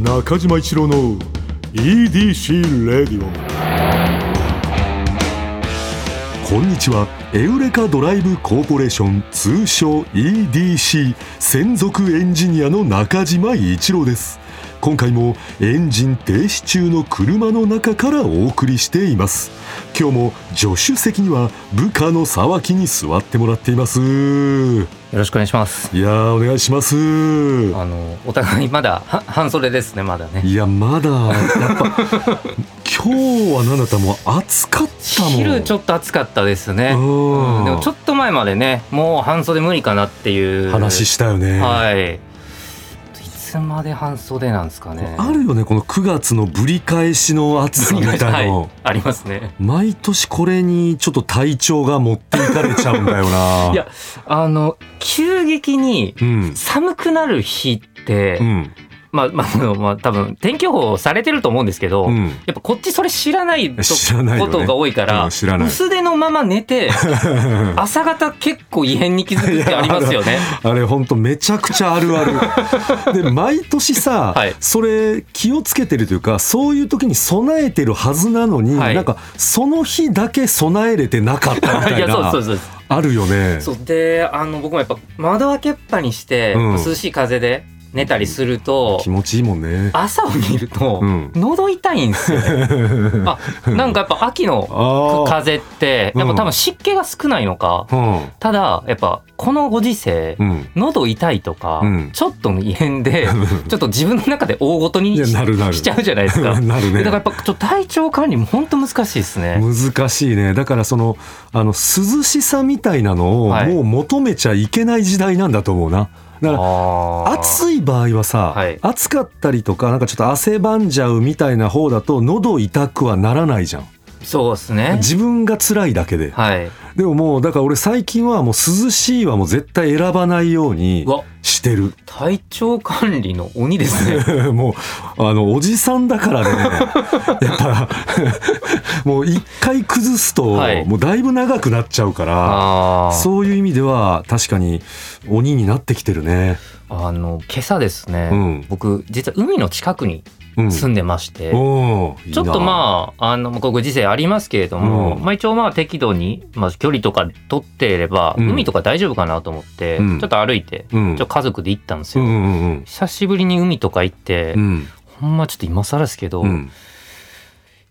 中島一郎の EDC レディオこんにちは。エウレカドライブコーポレーション通称 EDC 専属エンジニアの中島一郎です。今回もエンジン停止中の車の中からお送りしています今日も助手席には部下の沢木に座ってもらっていますよろしくお願いします。いやーお願いしますあのお互いまだは半袖ですねまだね。いやまだやっぱ 今日は何だったもう暑かったもん昼ちょっと暑かったですね。うんうんでもちょっと前までねもう半袖無理かなっていう話したよね、はい。いつまで半袖なんですかね。あるよねこの9月のぶり返しの暑さみたいなの、はい、ありますね。毎年これにちょっと体調が持っていかれちゃうんだよな。いやあの急激にうん。寒くなる日って、うんまあまああのまあ多分天気予報されてると思うんですけど。うん。やっぱこっちそれ知らないと知らないよね。ことが多いから、薄手のまま寝て 朝方結構異変に気づくってありますよね。あれほんとめちゃくちゃあるある。で毎年さ、はい。それ気をつけてるというかそういう時に備えてるはずなのに、はい。なんかその日だけ備えれてなかったみたい いやそうなそうそうあるよね。そう。であの僕もやっぱ窓開けっぱにして、うん。涼しい風で寝たりすると気持ちいいもんね。朝を見ると、うん。喉痛いんですよね。あなんかやっぱ秋の風ってやっぱ多分湿気が少ないのか、うん。ただやっぱこのご時世、うん。喉痛いとか、うん。ちょっとの異変で ちょっと自分の中で大ごとにしなるなる。しちゃうじゃないですか。なるね。だからやっぱちょっと体調管理も本当難しいですね。難しいね。だからそのあの涼しさみたいなのをはい。もう求めちゃいけない時代なんだと思うなだからあ暑い場合はさ、はい。暑かったりとかなんかちょっと汗ばんじゃうみたいな方だと喉痛くはならないじゃん。そうですね。自分が辛いだけで。はい。でももうだから俺最近はもう涼しいはもう絶対選ばないようにしてる。体調管理の鬼ですね。もうあのおじさんだからね。やっぱ もう一回崩すと、はい。もうだいぶ長くなっちゃうからそういう意味では確かに鬼になってきてるね。あの今朝ですね、うん。僕実は海の近くにうん、住んでまして、おーいいな。ちょっとまああのこうご時世ありますけれども、うん。まあ、一応まあ適度に、まあ、距離とか取っていれば、うん。海とか大丈夫かなと思って、うん。ちょっと歩いて、うん。ちょっと家族で行ったんですよ。うんうんうん。久しぶりに海とか行って、うん。ほんまちょっと今更ですけど、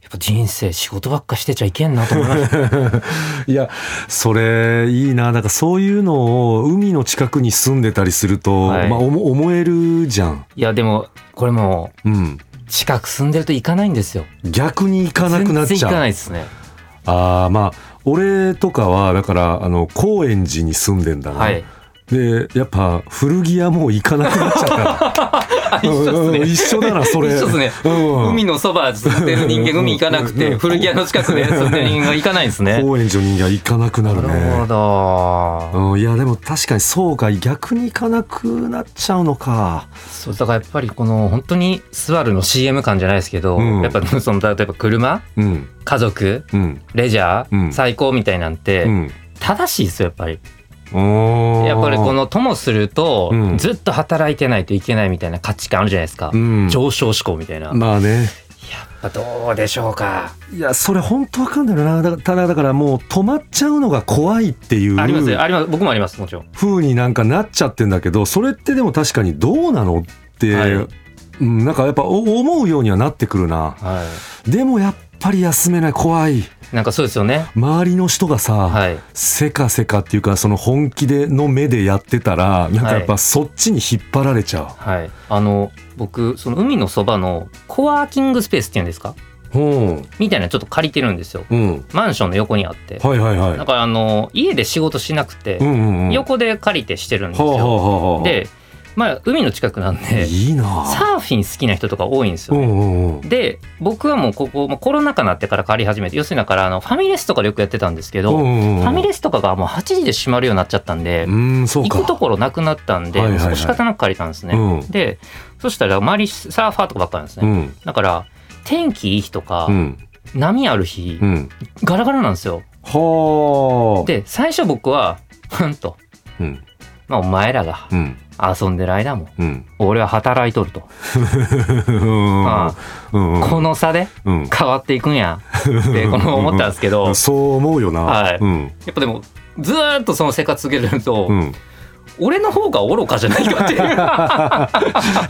やっうんぱ人生仕事ばっかしてちゃいけんなと思いました。いやそれいいなだからそういうのを海の近くに住んでたりすると、はいまあ、思思えるじゃん、いやでもこれもうん、近く住んでると行かないんですよ。逆に行かなくなっ全然行かちゃうないですね。ああまあ俺とかはだからあの高円寺に住んでんだな、はい。でやっぱ古着屋もう行かなくなっちゃった。あ 一緒ね。うん一緒だなそれ。一緒っすね。うん。海のそば住んでる人間海行かなくて古着屋の近くで住んでる人間が行かないんですね。高円寺の人間は行かなくなるなるほねど。うん、いやでも確かにそうか逆に行かなくなっちゃうのか。そうだからやっぱりこの本当にスバルの CM 感じゃないですけど、うん。やっぱその例えば車うん。家族うん。レジャー、うん。最高みたいなんて、うん。正しいですよやっぱり。やっぱりこのともすると、うん。ずっと働いてないといけないみたいな価値観あるじゃないですか。うん。上昇志向みたいな。やっまあね。ぱどうでしょうか。いやそれ本当わかんないよな。だただだからもう止まっちゃうのが怖いっていう。ありますよ。あります。僕もありますもちろん。風になんかなっちゃってんだけどそれってでも確かにどうなのって、はい。うん、なんかやっぱお思うようにはなってくるな。はでもやっぱり休めない怖いい。なんかそうですよね。周りの人がさ、はい。せかせかっていうかその本気での目でやってたらなんかやっぱそっちに引っ張られちゃはい。あの僕その海のそばのコワーキングスペースっていうんですか？みたいなのちょっと借りてるんですよ。うんマンションの横にあって。はいはいはい。だからあの家で仕事しなくて、うんうんうん。横で借りてしてるんですはあはよ。あはあはあ、で、まあ海の近くなんでいいなサーフィン好きな人とか多いんですよね。うんうんうん。で僕はもうここ、まあ、コロナ禍になってから借り始めて要するにだからあのファミレスとかでよくやってたんですけど、うんうんうんファミレスとかがもう8時で閉まるようになっちゃったんで。行くところなくなったんで、はいはいはいそこ仕方なく借りたんですね。うんでそしたら周りサーファーとかばっかりなんですね。うんだから天気いい日とか、うん波ある日、うん。ガラガラなんですよ。はあ。で最初僕はふんとうんまあお前らがうん。遊んでる間もうん。俺は働いとると、この差でうん。変わっていくんやってこの思ったんですけど。やっそう思うよな。はい。うん。ぱでもずーっとその生活続けてると、うん俺の方が愚かじゃないかっていう。だ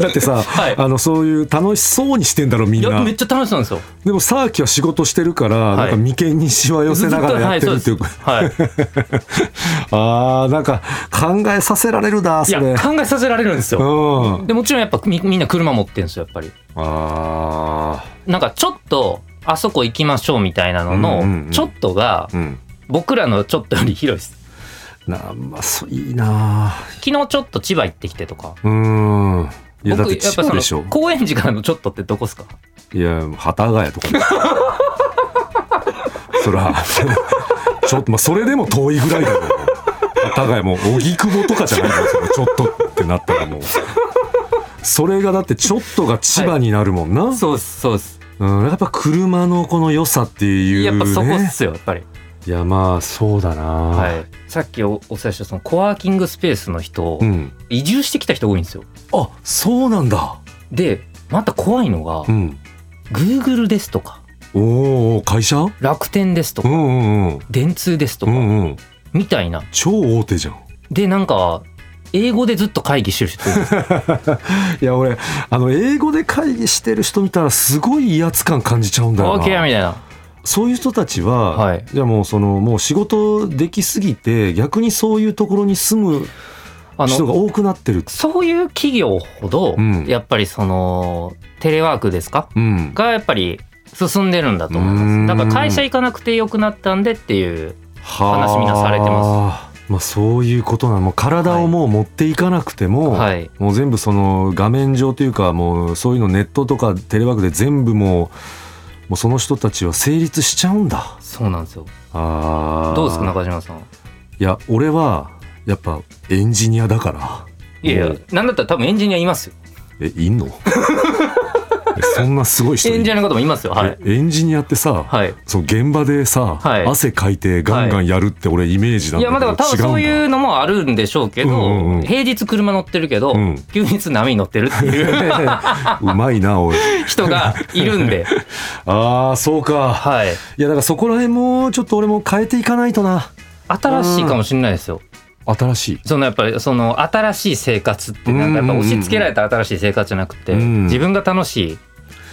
ってさ、はい。あのそういう楽しそうにしてんだろみんな。めっちゃ楽しそうなんですよ。でもサーキは仕事してるから、なんか眉間にしわ寄せながらやってるっていう。はい。あーなんか考えさせられるないそれ。や考えさせられるんですよ。うん。でもちろんやっぱみみんな車持ってるんですよやっぱり。あなんかちょっとあそこ行きましょうみたいなののちょっとが僕らのちょっとより広いですなまあそういいな昨日ちょっと千葉行ってきてとか。うん。いやだって千葉でしょ？の高円寺からのちょっとってどこですか？いや幡ヶ谷とか。そら ちょっとまあそれでも遠いぐらいだよ。幡ヶ谷もう荻窪とかじゃないんだよそれちょっとってなったらもう。それがだってちょっとが千葉になるもんな、そうですそうです。うん、やっぱ車のこの良さっていうね。やっぱそこっすよやっぱり。いやまあそうだなはいさっきおお伝えしたそのコワーキングスペースの人うん。移住してきた人多いんですよ。あそうなんだ。でまた怖いのがうん。Google ですとかおお会社？楽天ですとかうんうんうん。電通ですとかうんうん。みたいな。超大手じゃん。でなんか英語でずっと会議してる人 いや俺あの英語で会議してる人見たらすごい威圧感感じちゃうんだよ OK みなたいなそういう人たちは、はい。じゃあもうそのもう仕事できすぎて逆にそういうところに住むあの人が多くなってる。そういう企業ほどうん。やっぱりそのテレワークですか？うん。がやっぱり進んでるんだと思います。だから会社行かなくてよくなったんでっていう話話みんなされてます。まあそういうことなの。体をもう持っていかなくても、はい。もう全部その画面上というかもうそういうのネットとかテレワークで全部もうもうその人たちは成立しちゃうんだ。そうなんですよ。あー。どうですか中島さんいや俺はやっぱエンジニアだから。いやいやなんだったら多分エンジニアいますよ。えいんの？え そんなすごい人エンジニアの方もいますよ。はい。えエンジニアってさ、はい。その現場でさ、はい。汗かいてガンガンやるって俺イメージなんいやだけど、まあだから多分そういうのもあるんでしょうけど、うんうんうん。平日車乗ってるけど、うん。休日波に乗ってるっていう。だ うまいなおい。人がいるんで。ああそうか。はい。いやだからそこら辺もちょっと俺も変えていかないとな。新しいかもしれないですよ。新しい。そのやっぱりその新しい生活ってなんかやっぱ押し付けられた新しい生活じゃなくて、うん。自分が楽しい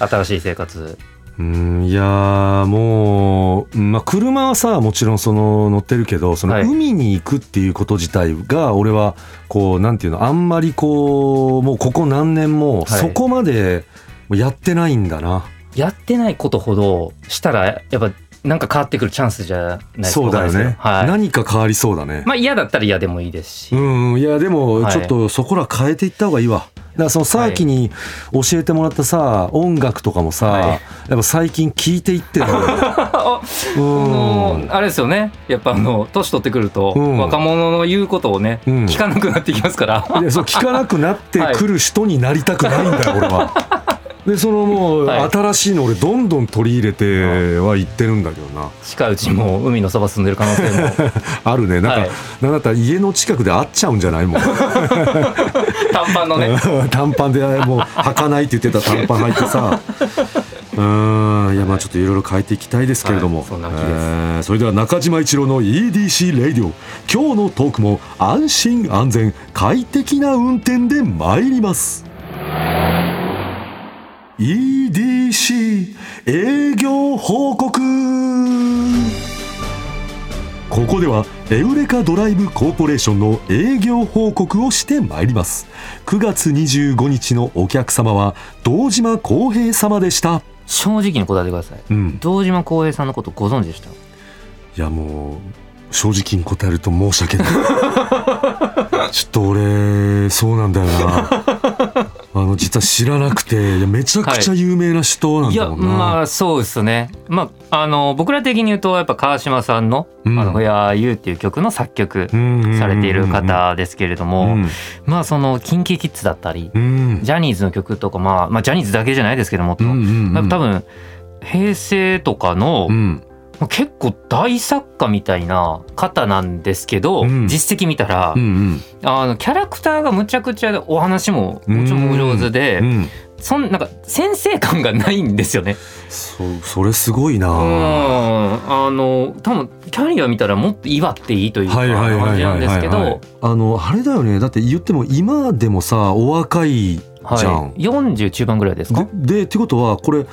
新しい生活。うんいやーもう、まあ、車はさもちろんその乗ってるけどそのはい。海に行くっていうこと自体が俺はこうなんていうのあんまりこうもうここ何年もはい。そこまでやってないんだな、やってないことほどしたらやっぱなんか変わってくるチャンスじゃないですかそうだよね。はい。何か変わりそうだね、まあ嫌だったら嫌でもいいですし、うんいやでもはい。ちょっとそこら変えていった方がいいわ。だからそのさっきに教えてもらったさ音楽とかもさ、はい。やっぱ最近聞いていってる うのん。あれですよね。やっぱあの年取ってくると、うん。若者の言うことをね、うん。聞かなくなってきますから。いやそう聞かなくなってくる人になりたくないんだよ、俺は。でそのもう、はい。新しいの俺どんどん取り入れては言ってるんだけどな。近いうちも海のそば住んでる可能性も。あるね。なんか、はい。なんだったら家の近くで会っちゃうんじゃないもん短パンのね。短パンでもう履かないって言ってた短パン履いてさ。うーん。いやまあちょっといろいろ変えていきたいですけれども、はい。そえーそれでは中島一郎の EDC レイディオ。今日のトークも安心安全快適な運転で参ります。EDC 営業報告ここではエウレカドライブコーポレーションの営業報告をしてまいります。9月25日のお客様は堂島康平様でした。正直に答えてください。うん。堂島康平さんのことご存知でした？いやもう正直に答えると申し訳ない。ちょっと俺そうなんだよなあの実は知らなくていやめちゃくちゃ有名な人なんいやだもんな、まあそうですね。まああの僕ら的に言うとやっぱ川島さんの「うん。あの Where Are You」っていう曲の作曲うんされている方ですけれどうもん。まあその KinKiKids だったりうん。ジャニーズの曲とかまあまあジャニーズだけじゃないですけどもっと。うんうんうんまあ多分平成とかのうん。まあ結構大作家みたいな方なんですけど、うん。実績見たら、うんあのキャラクターがむちゃくちゃお話ももちろんお上手で、うん。うんそんなんか先生感がないんですよね。そうそれすごいな。うん。あの多分キャリア見たらもっと祝っていいという感じなんですけどはいあのあれだよね。だって言っても今でもさお若いじゃん。はい、40中盤ぐらいですか？ででってことはこれ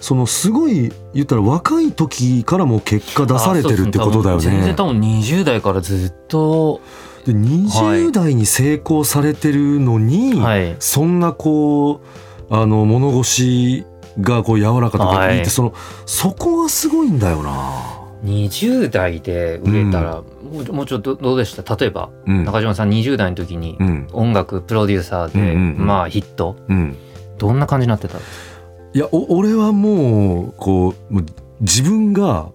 そのすごい言ったら若い時からも結果出されてるってことだよあそうです全然ね。多分20代からずっと、で20代に成功されてるのに、はい、そんなこうあの物腰がこう柔らかとかいいって、はい。そのそこがすごいんだよな。20代で売れたら、もうもうちょっとどうでした？例えばうん。中島さん20代の時にうん。音楽プロデューサーで、うんまあヒット。うん、どんな感じになってた？んですいやお俺はもうこうもう自分が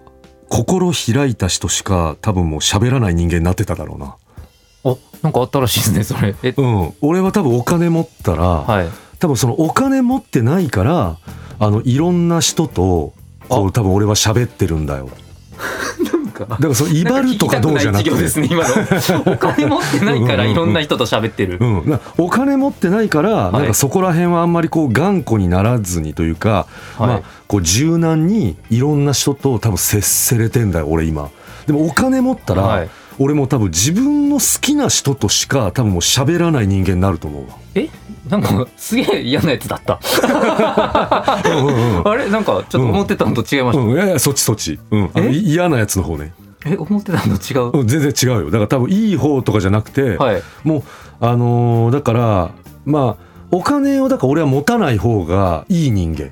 心開いた人しか多分もう喋らない人間になってただろうな。おなんかあったらしいですねそれ。えうん、俺は多分お金持ったら、はい。多分そのお金持ってないからあのいろんな人とこあ。う多分俺は喋ってるんだよ か。だからその威張るとかどうじゃなくて。なですね今の。お金持ってないからいろんな人と喋ってる。うん、なお金持ってないから、い。なんかそこら辺はあんまりこう頑固にならずにというか、はい。まあ、こう柔軟にいろんな人と多分接せれてんだよ俺今。でもお金持ったら、はい。俺も多分自分の好きな人としか多分もう喋らない人間になると思うわ。え？なんかすげえ嫌なやつだった。うんうんうん。あれ？なんかちょっと思ってたのと違いました、うん、いやいやそっちそっち、うん、嫌なやつの方ね、え思ってたのと違う、うん、全然違うよ。だから多分いい方とかじゃなくて、はい。もうあのーだからまあお金をだから俺は持たない方がいい人間。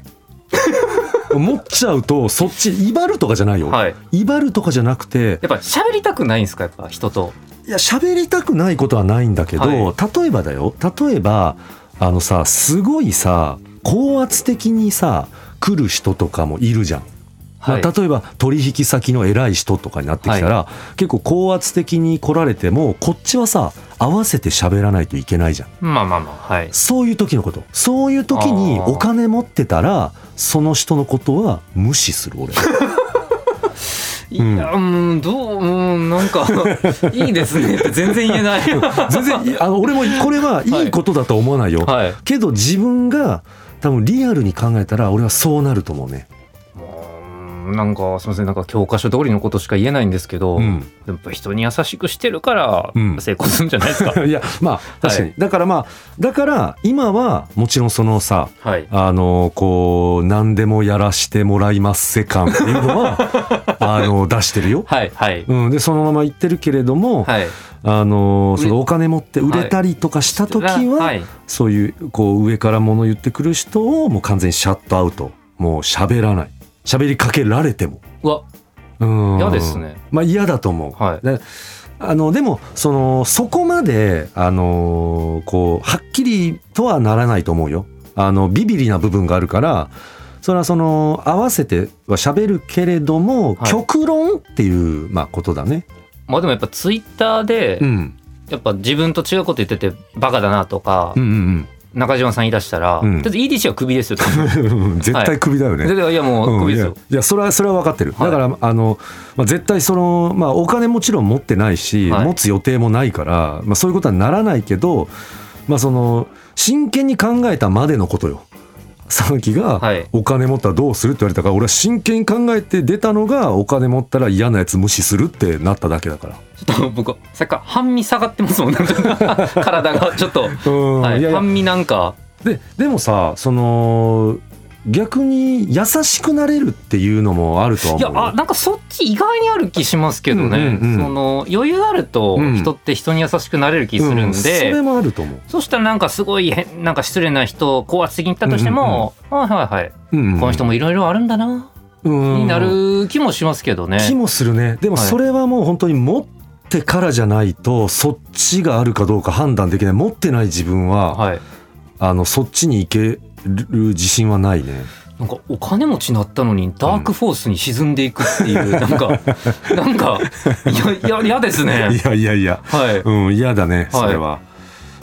持っちゃうとそっち威張るとかじゃないよ、はい。威張るとかじゃなくてやっぱ喋りたくないんですか？やっぱ人と。いや喋りたくないことはないんだけど、はい。例えばだよ。例えばあのさすごいさ高圧的にさ来る人とかもいるじゃん。ま例えば取引先の偉い人とかになってきたら、結構高圧的に来られてもこっちはさ合わせて喋らないといけないじゃん。まあまあまあはい。そういう時のこと。そういう時にお金持ってたらその人のことは無視する俺 いやうんどううんなんか いいですねって全然言えない。全然いあの俺もこれはいいことだと思わないよ、はい。けど自分が多分リアルに考えたら俺はそうなると思うね。なんかすみませんなんか教科書通りのことしか言えないんですけど、うん。やっぱ人に優しくしてるからうん。成功するんじゃないですか、いやまあ確かに、だからまあだから今はもちろんそのさはい。あのこう何でもやらしてもらいますせ感っていうのは あの出してるよ。はいはい。うん、でそのまま言ってるけれども、はい。あのそのお金持って売れたりとかした時は、はい。そういうこう上から物言ってくる人をもう完全にシャットアウト。もう喋らない喋りかけられても。うわ。うん。嫌ですね。まあ嫌だと思う、はい。であのでもそのそこまであのこうはっきりとはならないと思うよ。あのビビリな部分があるからそれはその合わせては喋るけれども、はい。極論っていうまあことだね。まあでもやっぱツイッターで、うん。やっぱ自分と違うこと言っててバカだなとか、うんうん中島さん言い出したら、うん。だって EDC はクビですよ。う ん絶対クビだよね、でい。やもうクビですよ。うん。いやそれはそれは分かってる、はい。だからあの、まあ、絶対その、まあ、お金もちろん持ってないし、はい。持つ予定もないから、まあ、そういうことはならないけど、まあ、その真剣に考えたまでのことよ。佐々木がはい。お金持ったらどうするって言われたから俺は真剣に考えて出たのがお金持ったら嫌なやつ無視するってなっただけだから。ちょっと僕さっきから半身下がってますもん 体がちょっと、うん。はい。いやいや。半身なんか。ででもさその逆に優しくなれるっていうのもあるとは思う。よいやあなんかそっち意外にある気しますけどね、うんうんうんその余裕あるとうん。人って人に優しくなれる気するんうん。そで、れもあると思う。そしたらなんかすごい変なんか失礼な人高圧的に言ったとしても、はいはいはい、うんうんこの人もいろいろあるんだな、うん。になる気もしますけどね。気もするね。でもはい。それはもう本当に持ってからじゃないとそっちがあるかどうか判断できない。持ってない自分は、はい。あのそっちに行ける自信はないね。なんかお金持ちになったのにダークフォースに沈んでいくっていう、なんかなんかいやいや嫌ですね。いやいやいや。はい。うん嫌だねそれは、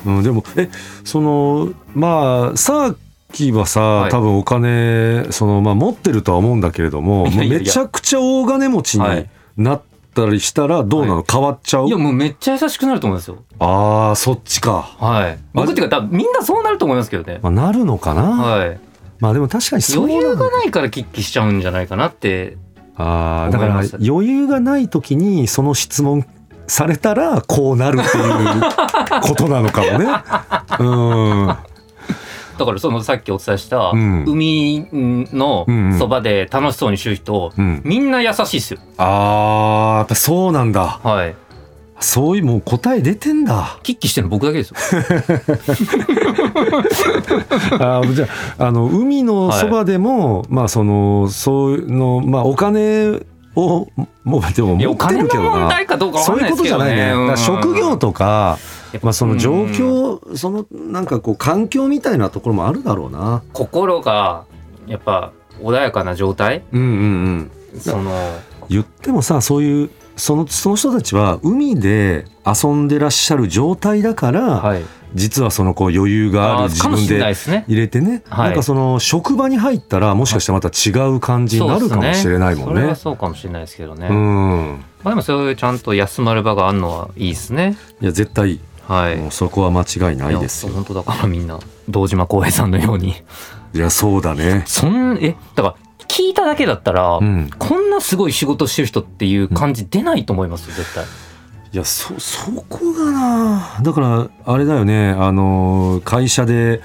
うん、でもえそのまあさあキーはさ、はい。多分お金その、まあ、持ってるとは思うんだけれどもめちゃくちゃ大金持ちにはい。なったりしたらどうなの、は変わっちゃう？いやもうめっちゃ優しくなると思いますよ。あーそっちか、はい。僕っていうかみんなそうなると思いますけどね。まあ、なるのかな、はい。まあでも確かにそう余裕がないから喫起しちゃうんじゃないかなってあーだから余裕がない時にその質問されたらこうなるっていうことなのかもね。うんだからそのさっきお伝えしたうん。海のそばで楽しそうにしてる人うん、みんな優しいっすよ。あーやっぱそうなんだ。はい。そういうもう答え出てんだ。喫起してるの僕だけですよ。あーじゃああの海のそばでも、まあそのそういうのまあお金をもうでも持ってお金のるけどな。問題かどうかわかそうんないですけどいうことじゃないね。職業とか、まあその状うん。況、そのなんかこう環境みたいなところもあるだろうな。心がやっぱ穏やかな状態？うんうんうん。その言ってもさそういうそのその人たちは海で遊んでらっしゃる状態だから、はい。実はそのこう余裕がある自分でれないですね。入れてね、はい。なんかその職場に入ったらもしかしたらまた違う感じになるかもしれないもんね。それは。そうかもしれないですけどね、うまん、あでもそういうちゃんと休まる場があるのはいいですね。いや絶対はい。もうそこは間違いないですよ。や本当だからみんな堂島康平さんのように。いやそうだね。そんえだから聞いただけだったら、うん、こんなすごい仕事してる人っていう感じ出ないと思います？よ絶対。いやそそこがな。だからあれだよね。あの会社で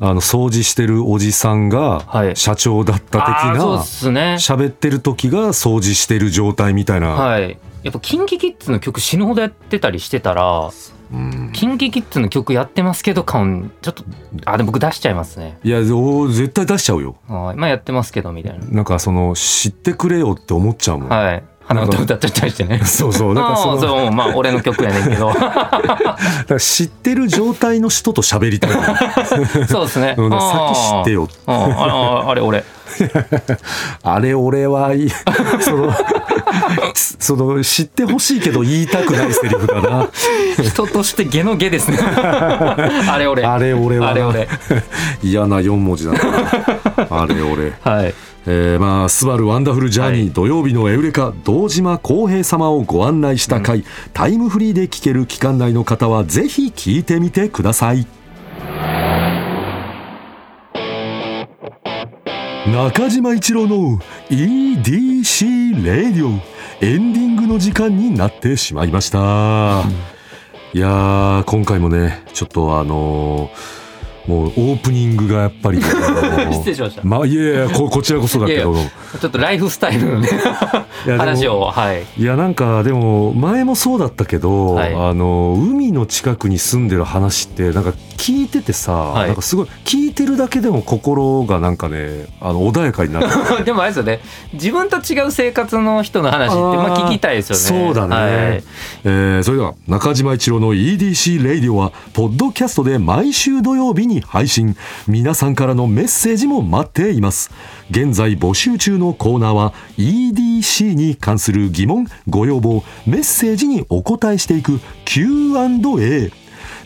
あの掃除してるおじさんがはい。社長だった的な喋ってる時が掃除してる状態みたいな、はい。やっぱ KinKiKids の曲死ぬほどやってたりしてたらうん、KinKiKids の曲やってますけど感ちょっとあでも僕出しちゃいますね。いやお絶対出しちゃうよ。あやってますけどみたいな。なんかその知ってくれよって思っちゃうもん、はい。鼻歌歌っちゃったりしてね。そうそう。なんかそあのーそうまあ俺の曲やねんけど。知ってる状態の人と喋りたい。そうですね。うん先知ってよ。ああれ俺。あれ俺はいい。その その知ってほしいけど言いたくないセリフだな。人としてゲのゲですね。あれ俺。あれ俺はあれ俺。嫌な4文字だな。あれ俺。はい。えーまあ「スバルワンダフルジャーニー」はい土曜日のエウレカ堂島康平様をご案内した回、タイムフリーで聴ける期間内の方はぜひ聞いてみてください中島一郎の EDC レディオエンディングの時間になってしまいました、いやー今回もねちょっとあのーもうオープニングがやっぱり、あのー失礼しました。まあいやいやここちらこそだけど。ちょっとライフスタイルのね話をはい。いやなんかでも前もそうだったけど、はい。あの海の近くに住んでる話ってなんか聞いててさ、い。なんかすごい聞いてるだけでも心がなんかねあの穏やかになる でもあれですよね。自分と違う生活の人の話ってまあ聞きたいですよね。そうだね、はい。えーそれでは中島一郎の EDC レイディオはポッドキャストで毎週土曜日に配信。皆さんからのメッセージも待っています。現在募集中のコーナーは EDC に関する疑問ご要望メッセージにお答えしていく Q&A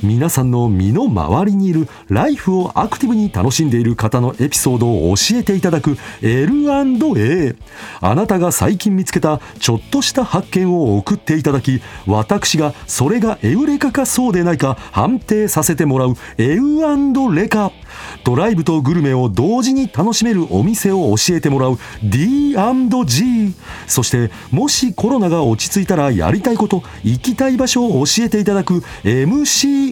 皆さんの身の回りにいるライフをアクティブに楽しんでいる方のエピソードを教えていただく L&A あなたが最近見つけたちょっとした発見を送っていただき私がそれがエウレカかそうでないか判定させてもらうエウレカドライブとグルメを同時に楽しめるお店を教えてもらう D&G そしてもしコロナが落ち着いたらやりたいこと行きたい場所を教えていただく MC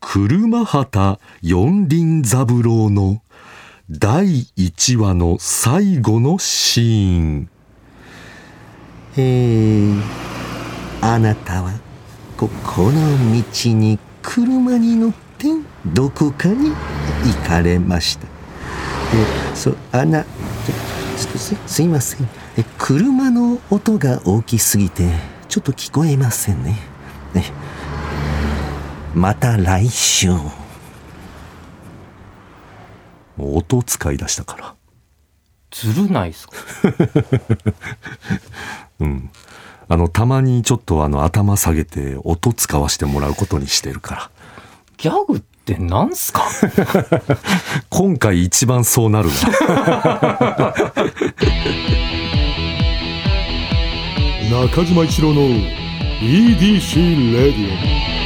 車畑四輪三郎の第1話の最後のシーン。えー、あなたはここの道に車に乗ってどこかに行かれました。えそあなすすすいません。え車の音が大きすぎてちょっと聞こえませんね。ねまた来週。音使い出したから。ずるないですか？うん。あのたまにちょっとあの頭下げて音使わしてもらうことにしてるから。ギャグってなんすか？今回一番そうなるな。中島一郎の EDC レディオ